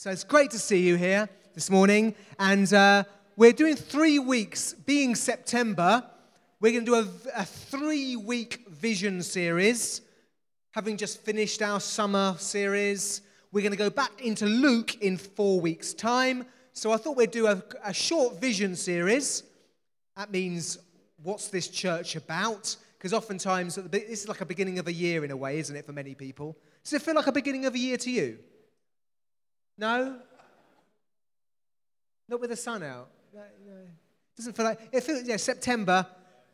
So it's great to see you here this morning. And uh, we're doing three weeks, being September. We're going to do a, a three week vision series. Having just finished our summer series, we're going to go back into Luke in four weeks' time. So I thought we'd do a, a short vision series. That means, what's this church about? Because oftentimes, this is like a beginning of a year in a way, isn't it, for many people? Does it feel like a beginning of a year to you? No? Not with the sun out. No, no. Doesn't feel like it feels yeah, September,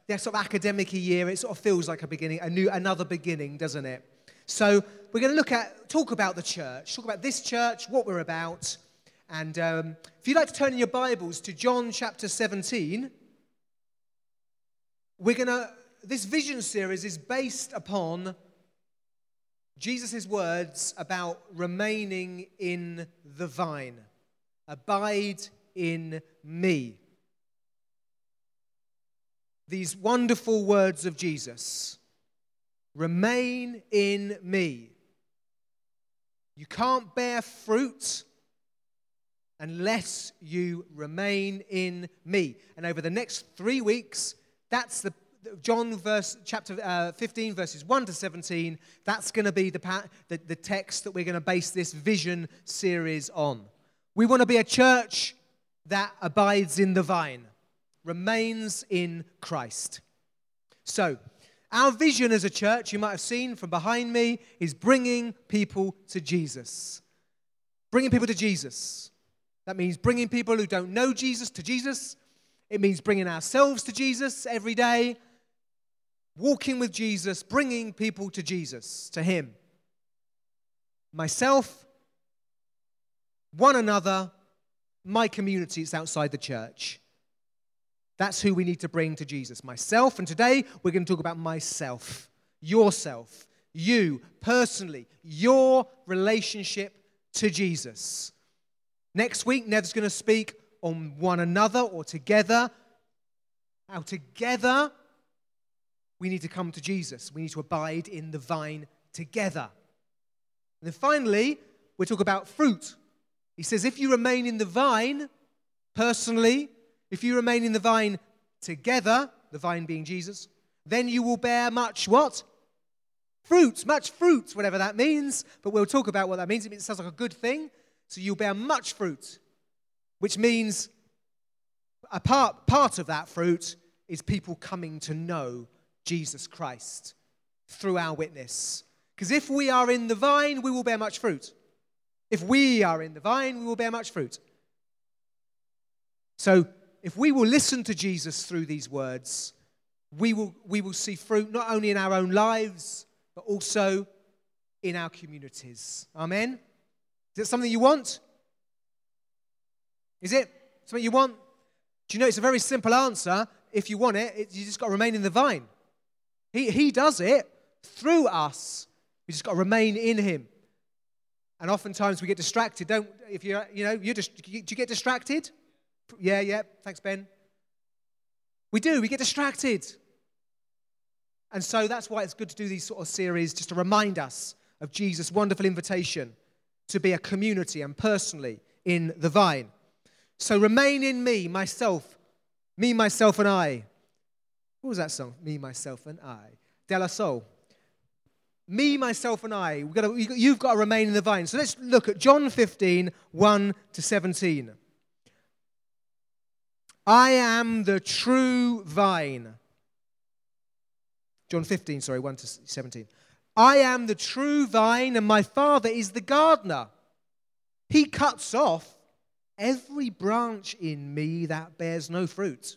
yeah, sort of academic year, it sort of feels like a beginning, a new another beginning, doesn't it? So we're going to look at talk about the church, talk about this church, what we're about. And um, if you'd like to turn in your Bibles to John chapter 17, we're going to, this vision series is based upon Jesus' words about remaining in the vine. Abide in me. These wonderful words of Jesus remain in me. You can't bear fruit unless you remain in me. And over the next three weeks, that's the John verse chapter uh, 15 verses 1 to 17 that's going to be the, the, the text that we're going to base this vision series on. We want to be a church that abides in the vine remains in christ. So our vision as a church you might have seen from behind me is bringing people to jesus. Bringing people to jesus. That means bringing people who don't know jesus to jesus. It means bringing ourselves to jesus every day walking with Jesus, bringing people to Jesus, to Him. Myself, one another, my community is outside the church. That's who we need to bring to Jesus. Myself, and today we're going to talk about myself, yourself, you personally, your relationship to Jesus. Next week, Nev's going to speak on one another or together. How together we need to come to Jesus. We need to abide in the vine together. And then finally, we talk about fruit. He says, if you remain in the vine personally, if you remain in the vine together, the vine being Jesus, then you will bear much what? Fruit, much fruit, whatever that means. But we'll talk about what that means. It sounds like a good thing. So you'll bear much fruit, which means a part, part of that fruit is people coming to know Jesus Christ through our witness. Because if we are in the vine, we will bear much fruit. If we are in the vine, we will bear much fruit. So, if we will listen to Jesus through these words, we will, we will see fruit not only in our own lives, but also in our communities. Amen? Is it something you want? Is it something you want? Do you know it's a very simple answer? If you want it, it you just got to remain in the vine. He, he does it through us. We just got to remain in Him. And oftentimes we get distracted. Don't if you you know you just do you get distracted? Yeah, yeah. Thanks, Ben. We do. We get distracted. And so that's why it's good to do these sort of series just to remind us of Jesus' wonderful invitation to be a community and personally in the vine. So remain in me, myself, me, myself, and I. What was that song? Me, myself, and I. De La Soul. Me, myself, and I. We've got to, you've got to remain in the vine. So let's look at John 15, 1 to 17. I am the true vine. John 15, sorry, 1 to 17. I am the true vine, and my Father is the gardener. He cuts off every branch in me that bears no fruit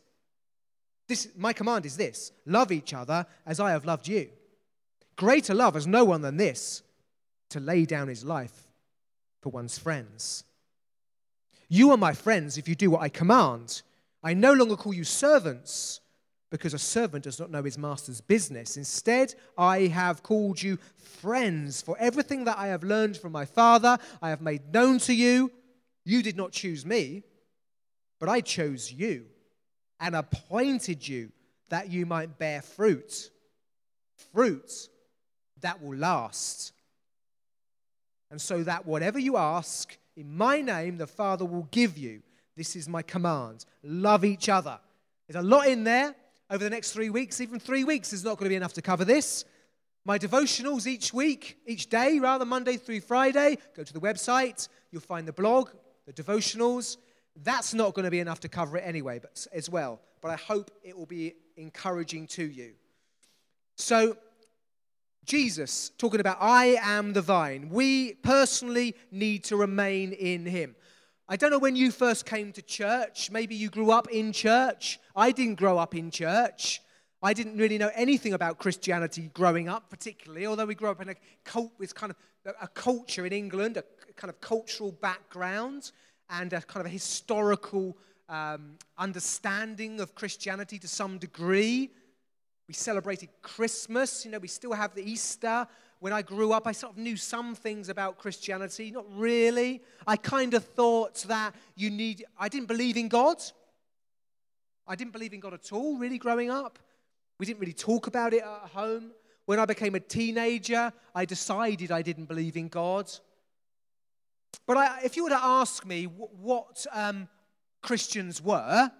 This, my command is this love each other as I have loved you. Greater love has no one than this to lay down his life for one's friends. You are my friends if you do what I command. I no longer call you servants because a servant does not know his master's business. Instead, I have called you friends, for everything that I have learned from my Father, I have made known to you. You did not choose me, but I chose you and appointed you that you might bear fruit. Fruit that will last. And so that whatever you ask in my name, the Father will give you. This is my command. Love each other. There's a lot in there over the next three weeks. Even three weeks is not going to be enough to cover this. My devotionals each week, each day, rather, Monday through Friday. Go to the website, you'll find the blog, the devotionals. That's not going to be enough to cover it anyway, but as well. But I hope it will be encouraging to you. So, Jesus talking about, I am the vine. We personally need to remain in him. I don't know when you first came to church. Maybe you grew up in church. I didn't grow up in church. I didn't really know anything about Christianity growing up, particularly, although we grew up in a cult with kind of a culture in England, a kind of cultural background, and a kind of a historical um, understanding of Christianity to some degree. We celebrated Christmas, you know, we still have the Easter. When I grew up, I sort of knew some things about Christianity, not really. I kind of thought that you need, I didn't believe in God. I didn't believe in God at all, really, growing up. We didn't really talk about it at home. When I became a teenager, I decided I didn't believe in God. But I, if you were to ask me what um, Christians were,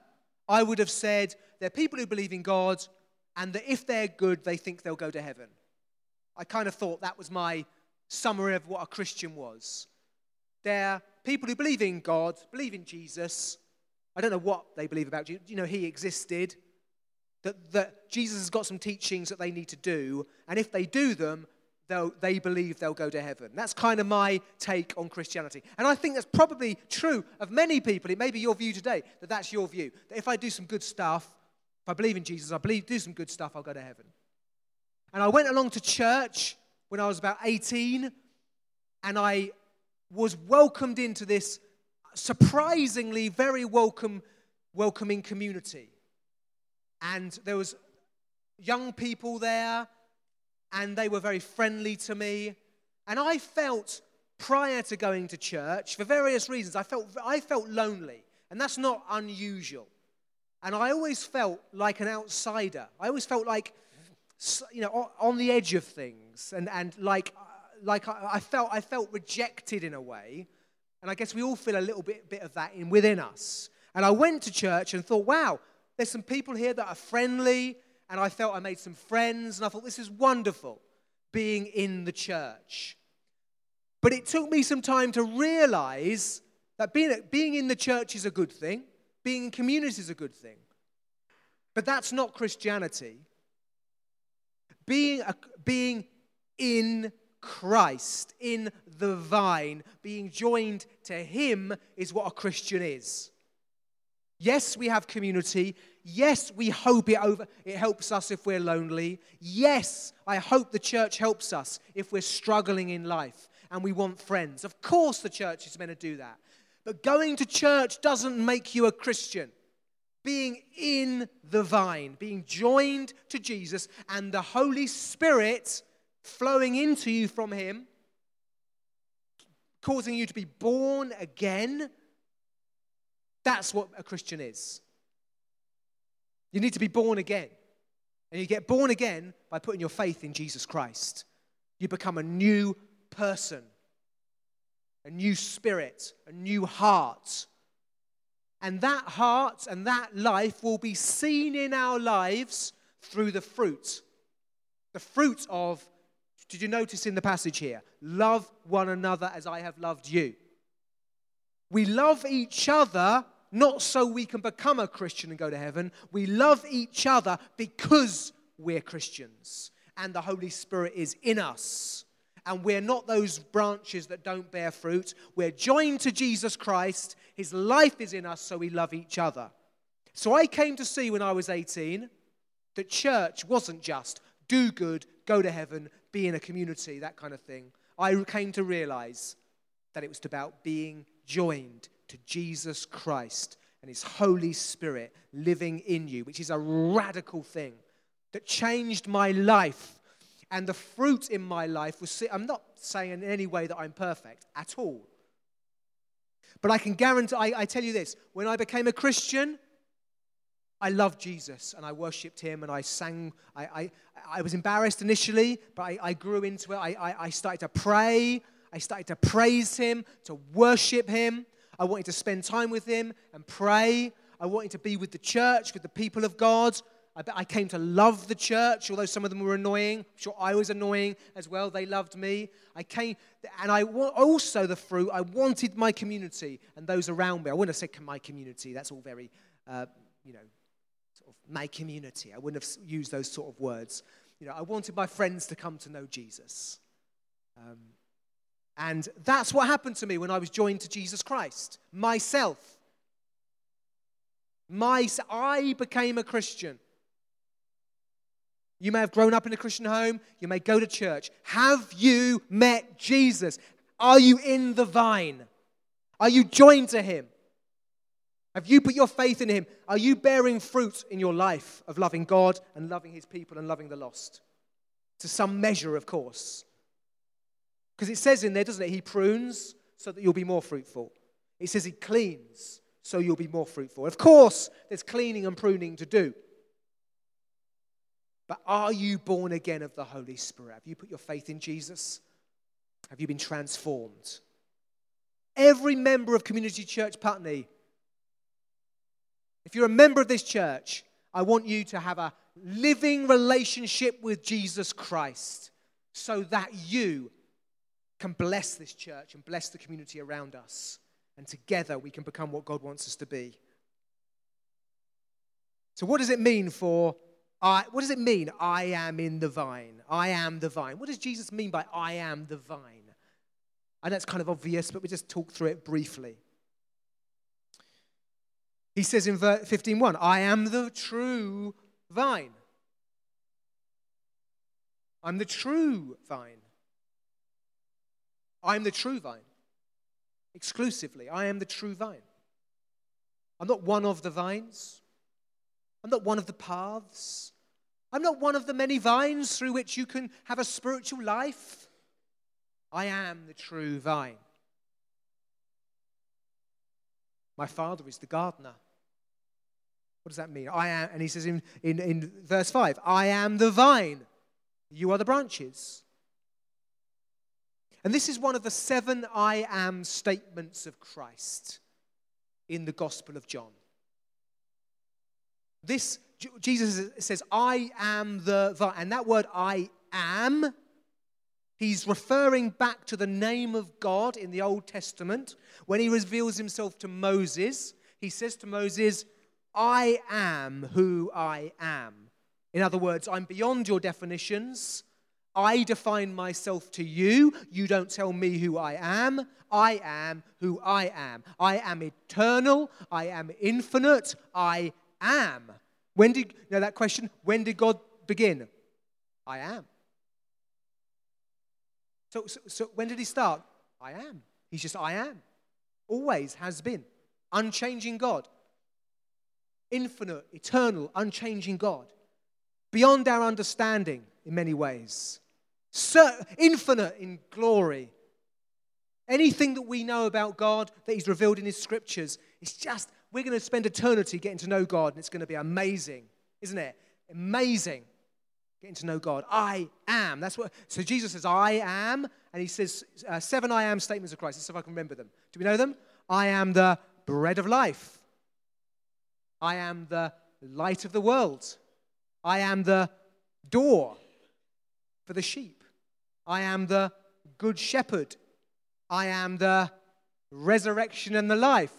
I would have said they're people who believe in God and that if they're good, they think they'll go to heaven. I kind of thought that was my summary of what a Christian was. They're people who believe in God, believe in Jesus. I don't know what they believe about you. You know, He existed that, that Jesus has got some teachings that they need to do, and if they do them, they believe they'll go to heaven. That's kind of my take on Christianity. And I think that's probably true of many people. It may be your view today that that's your view. That if I do some good stuff, if I believe in Jesus, I believe do some good stuff, I'll go to heaven. And I went along to church when I was about 18, and I was welcomed into this surprisingly very welcome, welcoming community and there was young people there and they were very friendly to me. And i felt prior to going to church for various reasons i felt i felt lonely. And that's not unusual. And i always felt like an outsider. I always felt like you know on the edge of things. And and like like i felt i felt rejected in a way. And i guess we all feel a little bit bit of that in within us. And i went to church and thought wow there's some people here that are friendly, and I felt I made some friends, and I thought this is wonderful being in the church. But it took me some time to realize that being, being in the church is a good thing, being in community is a good thing. But that's not Christianity. Being, a, being in Christ, in the vine, being joined to Him is what a Christian is. Yes, we have community. Yes, we hope it, over, it helps us if we're lonely. Yes, I hope the church helps us if we're struggling in life and we want friends. Of course, the church is meant to do that. But going to church doesn't make you a Christian. Being in the vine, being joined to Jesus, and the Holy Spirit flowing into you from Him, causing you to be born again, that's what a Christian is. You need to be born again. And you get born again by putting your faith in Jesus Christ. You become a new person, a new spirit, a new heart. And that heart and that life will be seen in our lives through the fruit. The fruit of, did you notice in the passage here? Love one another as I have loved you. We love each other not so we can become a Christian and go to heaven. We love each other because we're Christians and the Holy Spirit is in us. And we're not those branches that don't bear fruit. We're joined to Jesus Christ. His life is in us, so we love each other. So I came to see when I was 18 that church wasn't just do good, go to heaven, be in a community, that kind of thing. I came to realize that it was about being joined to Jesus Christ and His Holy Spirit living in you, which is a radical thing that changed my life. And the fruit in my life was, I'm not saying in any way that I'm perfect at all. But I can guarantee, I, I tell you this when I became a Christian, I loved Jesus and I worshiped him and I sang. I, I, I was embarrassed initially, but I, I grew into it. I, I, I started to pray. I started to praise him, to worship him. I wanted to spend time with him and pray. I wanted to be with the church, with the people of God. I, I came to love the church, although some of them were annoying. I'm sure I was annoying as well. They loved me. I came, and I also the fruit. I wanted my community and those around me. I wouldn't have said my community. That's all very, uh, you know, sort of my community. I wouldn't have used those sort of words. You know, I wanted my friends to come to know Jesus. Um, and that's what happened to me when I was joined to Jesus Christ. Myself. My, I became a Christian. You may have grown up in a Christian home. You may go to church. Have you met Jesus? Are you in the vine? Are you joined to him? Have you put your faith in him? Are you bearing fruit in your life of loving God and loving his people and loving the lost? To some measure, of course. Because it says in there, doesn't it? He prunes so that you'll be more fruitful. It says he cleans so you'll be more fruitful. Of course, there's cleaning and pruning to do. But are you born again of the Holy Spirit? Have you put your faith in Jesus? Have you been transformed? Every member of Community Church Putney, if you're a member of this church, I want you to have a living relationship with Jesus Christ so that you can bless this church and bless the community around us. And together we can become what God wants us to be. So, what does it mean for I, what does it mean? I am in the vine. I am the vine. What does Jesus mean by I am the vine? Know it's kind of obvious, but we just talk through it briefly. He says in 15:1, I am the true vine. I'm the true vine. I'm the true vine. Exclusively, I am the true vine. I'm not one of the vines. I'm not one of the paths. I'm not one of the many vines through which you can have a spiritual life. I am the true vine. My father is the gardener. What does that mean? I am, and he says in, in, in verse 5, I am the vine, you are the branches. And this is one of the seven I am statements of Christ in the Gospel of John. This, Jesus says, I am the vine. And that word I am, he's referring back to the name of God in the Old Testament. When he reveals himself to Moses, he says to Moses, I am who I am. In other words, I'm beyond your definitions. I define myself to you. You don't tell me who I am. I am who I am. I am eternal. I am infinite. I am. When did, you know that question, when did God begin? I am. So, so, so when did he start? I am. He's just I am. Always has been. Unchanging God. Infinite, eternal, unchanging God. Beyond our understanding in many ways so infinite in glory. Anything that we know about God that He's revealed in His scriptures, it's just, we're going to spend eternity getting to know God and it's going to be amazing. isn't it? Amazing. Getting to know God. I am. That's what. So Jesus says, I am. And he says uh, seven I am statements of Christ. Let's see if I can remember them. Do we know them? I am the bread of life. I am the light of the world. I am the door for the sheep. I am the good shepherd. I am the resurrection and the life.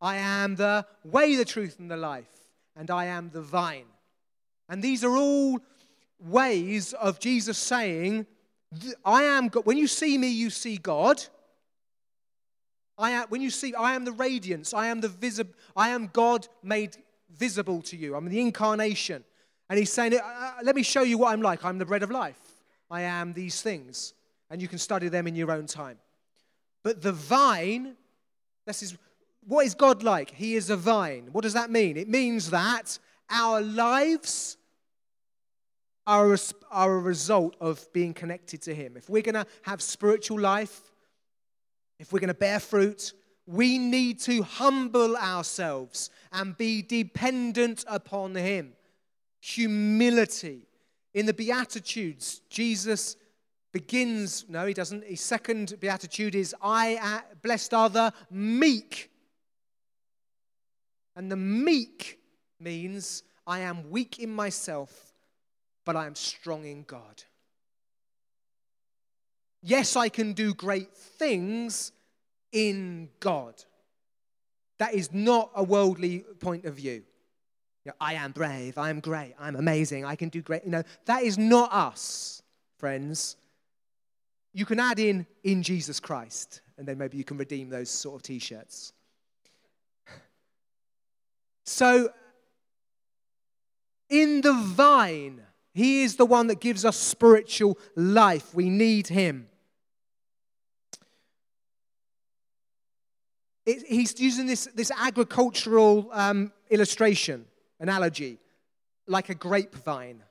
I am the way, the truth, and the life. And I am the vine. And these are all ways of Jesus saying, I am God. When you see me, you see God. I am, when you see, I am the radiance. I am the visible. I am God made visible to you. I'm the incarnation. And he's saying, uh, uh, let me show you what I'm like. I'm the bread of life. I am these things. And you can study them in your own time. But the vine, this is, what is God like? He is a vine. What does that mean? It means that our lives are a, are a result of being connected to Him. If we're going to have spiritual life, if we're going to bear fruit, we need to humble ourselves and be dependent upon Him. Humility. In the Beatitudes, Jesus begins, no, he doesn't. His second beatitude is, I uh, blessed are the meek. And the meek means I am weak in myself, but I am strong in God. Yes, I can do great things in God. That is not a worldly point of view. You know, I am brave, I am great, I'm amazing, I can do great. You know, that is not us, friends. You can add in in Jesus Christ, and then maybe you can redeem those sort of t shirts. So, in the vine, he is the one that gives us spiritual life. We need him. It, he's using this, this agricultural um, illustration, analogy, like a grapevine.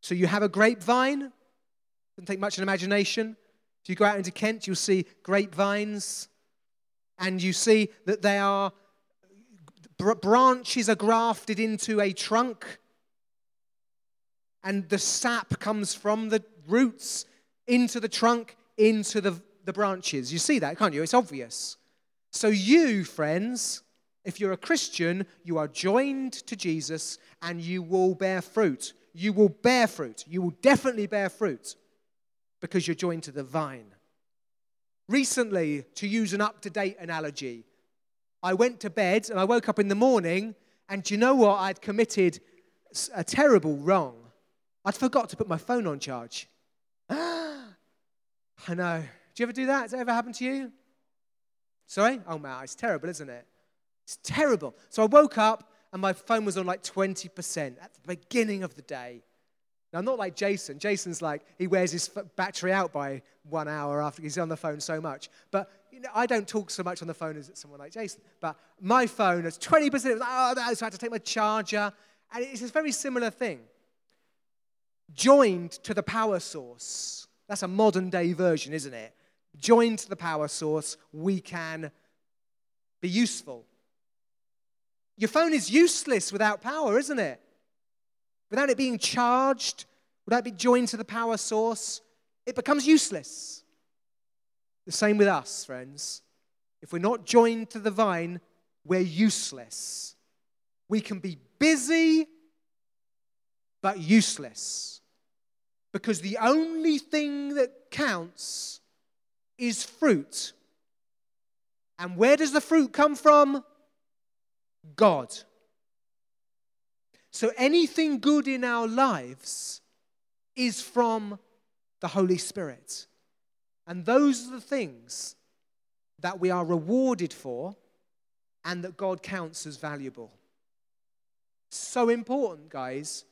So you have a grapevine, doesn't take much an imagination. If you go out into Kent, you'll see grapevines, and you see that they are branches are grafted into a trunk, and the sap comes from the roots into the trunk, into the the branches. You see that, can't you? It's obvious. So, you, friends, if you're a Christian, you are joined to Jesus and you will bear fruit. You will bear fruit. You will definitely bear fruit because you're joined to the vine. Recently, to use an up to date analogy, I went to bed and I woke up in the morning, and do you know what? I'd committed a terrible wrong. I'd forgot to put my phone on charge. I know. Do you ever do that? Has that ever happened to you? Sorry? Oh, man, it's terrible, isn't it? It's terrible. So I woke up and my phone was on like 20% at the beginning of the day. Now, not like Jason. Jason's like, he wears his battery out by one hour after he's on the phone so much. But you know, I don't talk so much on the phone as someone like Jason. But my phone is 20%. Was like, oh, no, so I had to take my charger. And it's a very similar thing. Joined to the power source. That's a modern day version, isn't it? joined to the power source, we can be useful. Your phone is useless without power, isn't it? Without it being charged, without it being joined to the power source, it becomes useless. The same with us, friends. If we're not joined to the vine, we're useless. We can be busy, but useless. Because the only thing that counts is fruit. And where does the fruit come from? God. So anything good in our lives is from the Holy Spirit. And those are the things that we are rewarded for and that God counts as valuable. So important, guys.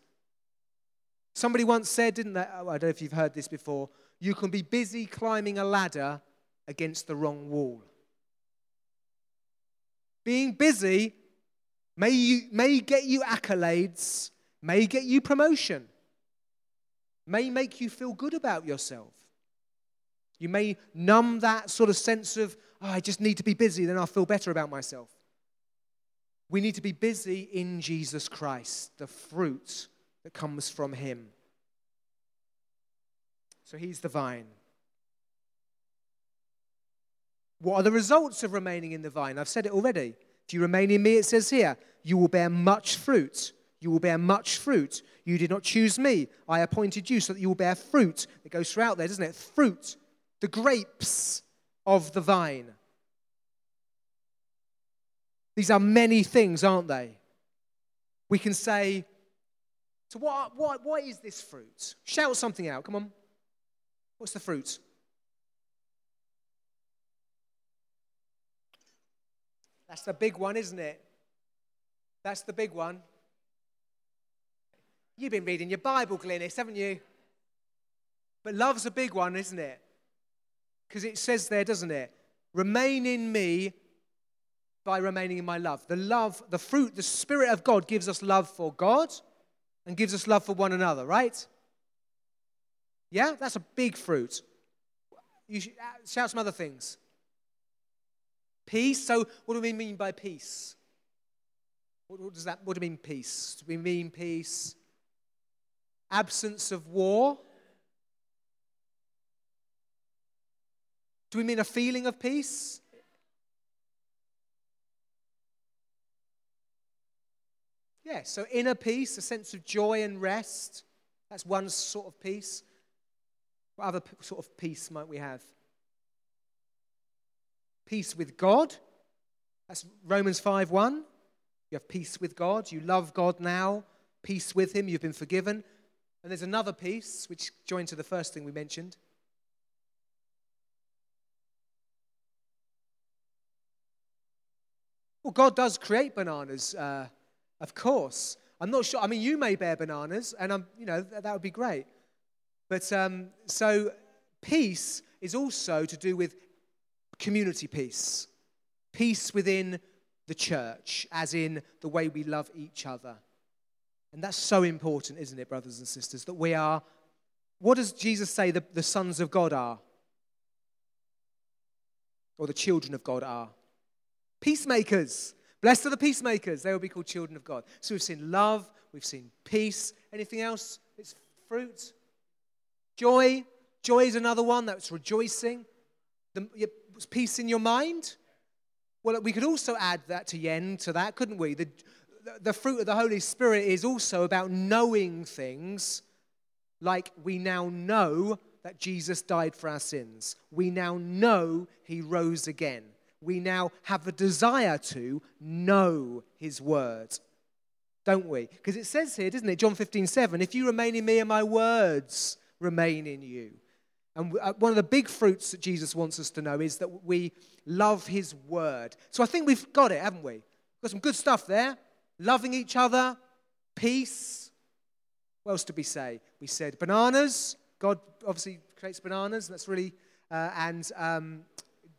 Somebody once said, didn't they? Oh, I don't know if you've heard this before you can be busy climbing a ladder against the wrong wall. Being busy may, you, may get you accolades, may get you promotion, may make you feel good about yourself. You may numb that sort of sense of, oh, I just need to be busy, then I'll feel better about myself. We need to be busy in Jesus Christ, the fruit that comes from Him. So He's the vine. What are the results of remaining in the vine? I've said it already. If you remain in me, it says here, you will bear much fruit. You will bear much fruit. You did not choose me. I appointed you so that you will bear fruit. It goes throughout there, doesn't it? Fruit, the grapes of the vine. These are many things, aren't they? We can say, so what, what, what is this fruit? Shout something out, come on. What's the fruit? That's the big one, isn't it? That's the big one. You've been reading your Bible, Glynis, haven't you? But love's a big one, isn't it? Because it says there, doesn't it? Remain in me by remaining in my love. The love, the fruit, the Spirit of God gives us love for God and gives us love for one another, right? Yeah, that's a big fruit. You uh, shout some other things. Peace. So, what do we mean by peace? What, does that? What do we mean peace? Do we mean peace? Absence of war. Do we mean a feeling of peace? Yeah, so inner peace, a sense of joy and rest. That's one sort of peace. What other sort of peace might we have? Peace with God. That's Romans 5 1. You have peace with God. You love God now. Peace with Him. You've been forgiven. And there's another peace, which joined to the first thing we mentioned. Well, God does create bananas. Uh, of course. I'm not sure. I mean, you may bear bananas, and I'm, you know, that, that would be great. But um, so peace is also to do with community peace, peace within the church, as in the way we love each other. And that's so important, isn't it, brothers and sisters, that we are, what does Jesus say the, the sons of God are? Or the children of God are? Peacemakers. Blessed are the peacemakers, they will be called children of God. So we've seen love, we've seen peace. Anything else? It's fruit. Joy. Joy is another one that's rejoicing. The, peace in your mind. Well, we could also add that to yen to that, couldn't we? The, the fruit of the Holy Spirit is also about knowing things like we now know that Jesus died for our sins. We now know he rose again we now have a desire to know his word. Don't we? Because it says here, doesn't it? John 15, 7, if you remain in me and my words remain in you. And uh, one of the big fruits that Jesus wants us to know is that we love his word. So I think we've got it, haven't we? Got some good stuff there. Loving each other, peace. What else did we say? We said bananas. God obviously creates bananas. That's really, uh, and um,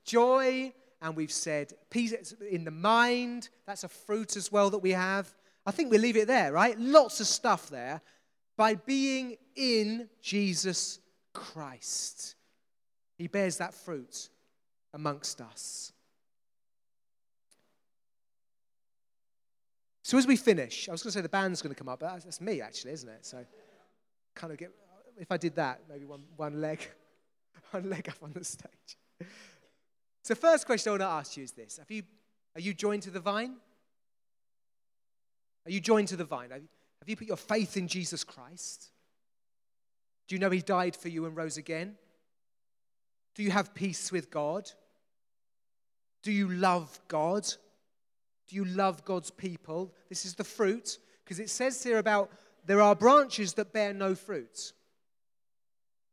joy and we've said peace in the mind, that's a fruit as well that we have. I think we leave it there, right? Lots of stuff there. By being in Jesus Christ, He bears that fruit amongst us. So as we finish, I was going to say the band's going to come up, but that's me actually, isn't it? So kind of get, if I did that, maybe one, one leg, one leg up on the stage. So, first question I want to ask you is this Have you, Are you joined to the vine? Are you joined to the vine? Have you, have you put your faith in Jesus Christ? Do you know He died for you and rose again? Do you have peace with God? Do you love God? Do you love God's people? This is the fruit, because it says here about there are branches that bear no fruit.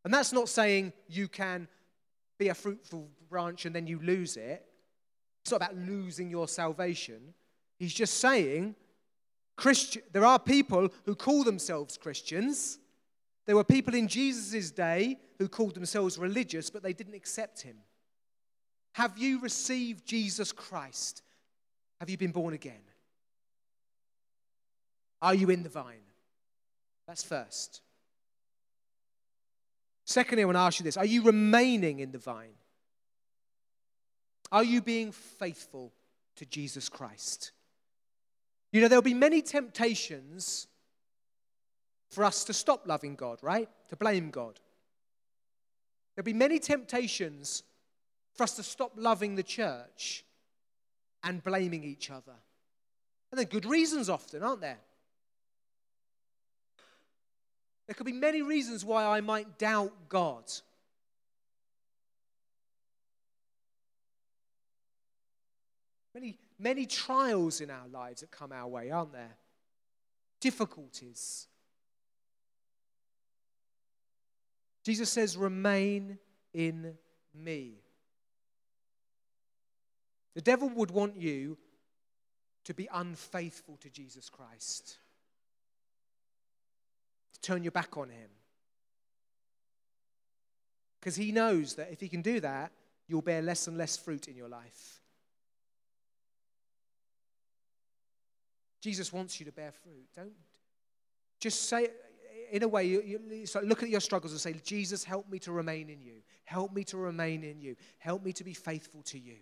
And that's not saying you can be a fruitful branch and then you lose it. It's not about losing your salvation. He's just saying Christian, there are people who call themselves Christians. There were people in Jesus' day who called themselves religious, but they didn't accept him. Have you received Jesus Christ? Have you been born again? Are you in the vine? That's first. Secondly, I want to ask you this Are you remaining in the vine? Are you being faithful to Jesus Christ? You know, there'll be many temptations for us to stop loving God, right? To blame God. There'll be many temptations for us to stop loving the church and blaming each other. And there are good reasons often, aren't there? There could be many reasons why I might doubt God. Many, many trials in our lives that come our way, aren't there? Difficulties. Jesus says, Remain in me. The devil would want you to be unfaithful to Jesus Christ, to turn your back on him. Because he knows that if he can do that, you'll bear less and less fruit in your life. Jesus wants you to bear fruit. Don't just say, in a way, you, you look at your struggles and say, Jesus, help me to remain in you. Help me to remain in you. Help me to be faithful to you.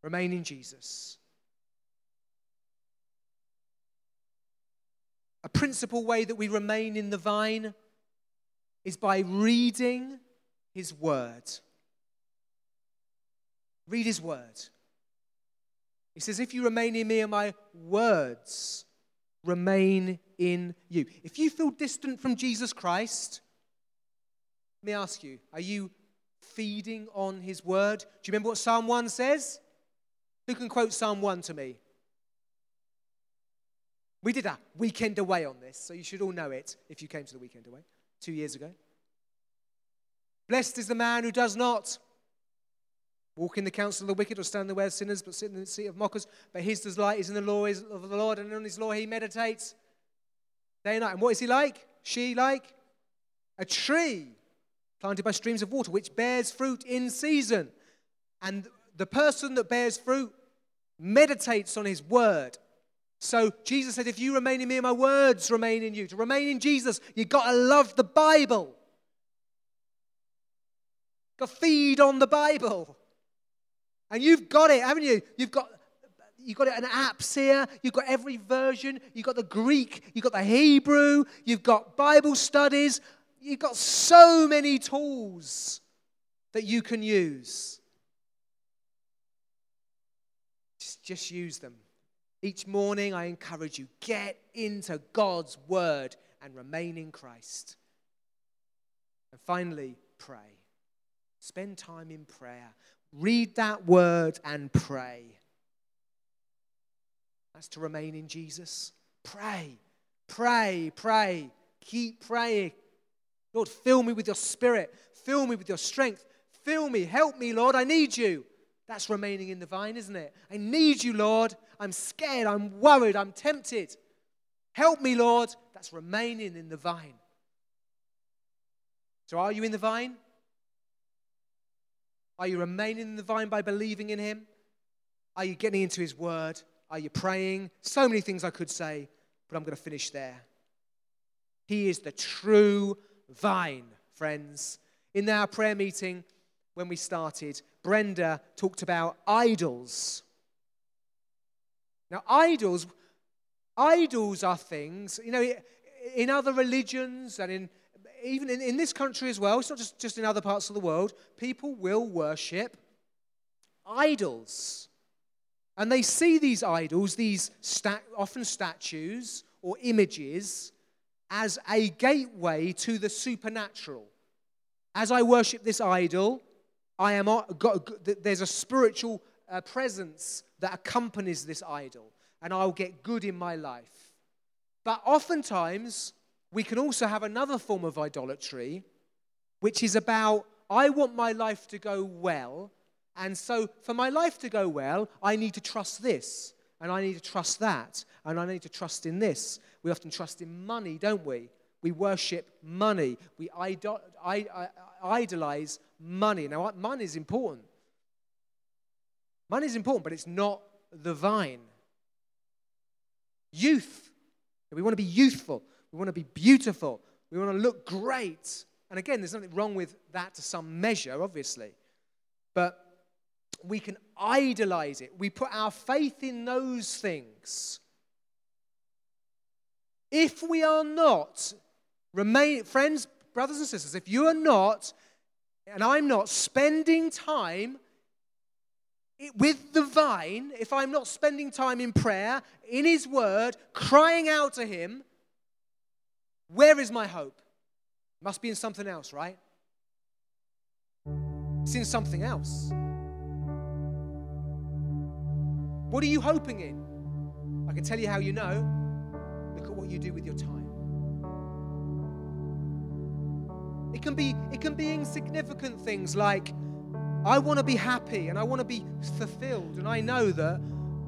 Remain in Jesus. A principal way that we remain in the vine is by reading his word. Read his word. He says, If you remain in me and my words remain in you. If you feel distant from Jesus Christ, let me ask you, are you feeding on his word? Do you remember what Psalm 1 says? Who can quote Psalm 1 to me? We did a weekend away on this, so you should all know it if you came to the weekend away two years ago. Blessed is the man who does not Walk in the counsel of the wicked or stand in the way of sinners, but sit in the seat of mockers. But his delight is in the law of the Lord, and on his law he meditates day and night. And what is he like? She like? A tree planted by streams of water, which bears fruit in season. And the person that bears fruit meditates on his word. So Jesus said, If you remain in me and my words remain in you, to remain in Jesus, you've got to love the Bible. Got to feed on the Bible. And you've got it, haven't you? You've got you've got it an apps here, you've got every version, you've got the Greek, you've got the Hebrew, you've got Bible studies, you've got so many tools that you can use. Just, just use them. Each morning, I encourage you get into God's word and remain in Christ. And finally, pray. Spend time in prayer. Read that word and pray. That's to remain in Jesus. Pray, pray, pray. Keep praying. Lord, fill me with your spirit. Fill me with your strength. Fill me. Help me, Lord. I need you. That's remaining in the vine, isn't it? I need you, Lord. I'm scared. I'm worried. I'm tempted. Help me, Lord. That's remaining in the vine. So, are you in the vine? Are you remaining in the vine by believing in Him? Are you getting into His Word? Are you praying? So many things I could say, but I'm going to finish there. He is the true vine, friends. In our prayer meeting, when we started, Brenda talked about idols. Now, idols, idols are things, you know, in other religions and in even in, in this country as well, it's not just, just in other parts of the world, people will worship idols. And they see these idols, these stat, often statues or images, as a gateway to the supernatural. As I worship this idol, I am got, there's a spiritual uh, presence that accompanies this idol, and I'll get good in my life. But oftentimes, we can also have another form of idolatry, which is about, I want my life to go well. And so, for my life to go well, I need to trust this, and I need to trust that, and I need to trust in this. We often trust in money, don't we? We worship money. We idol- idolize money. Now, money is important. Money is important, but it's not the vine. Youth. We want to be youthful. We want to be beautiful. We want to look great. And again, there's nothing wrong with that to some measure, obviously. But we can idolize it. We put our faith in those things. If we are not, remain, friends, brothers and sisters, if you are not, and I'm not, spending time with the vine, if I'm not spending time in prayer, in His Word, crying out to Him, where is my hope? Must be in something else, right? It's in something else. What are you hoping in? I can tell you how you know. Look at what you do with your time. It can be, it can be insignificant things like, I want to be happy and I want to be fulfilled. And I know that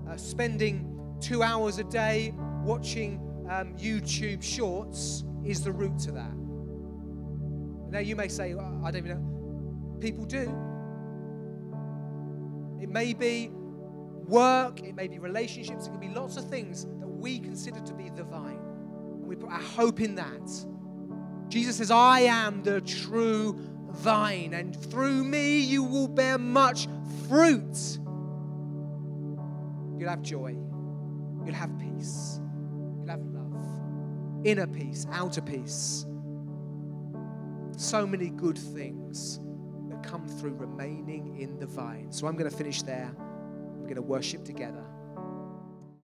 uh, spending two hours a day watching um, YouTube shorts is the root to that. Now you may say, I don't even know. People do. It may be work, it may be relationships, it can be lots of things that we consider to be the vine. We put our hope in that. Jesus says, I am the true vine, and through me you will bear much fruit. You'll have joy, you'll have peace, you'll have love, inner peace, outer peace. So many good things that come through remaining in the vine. So I'm going to finish there. We're going to worship together.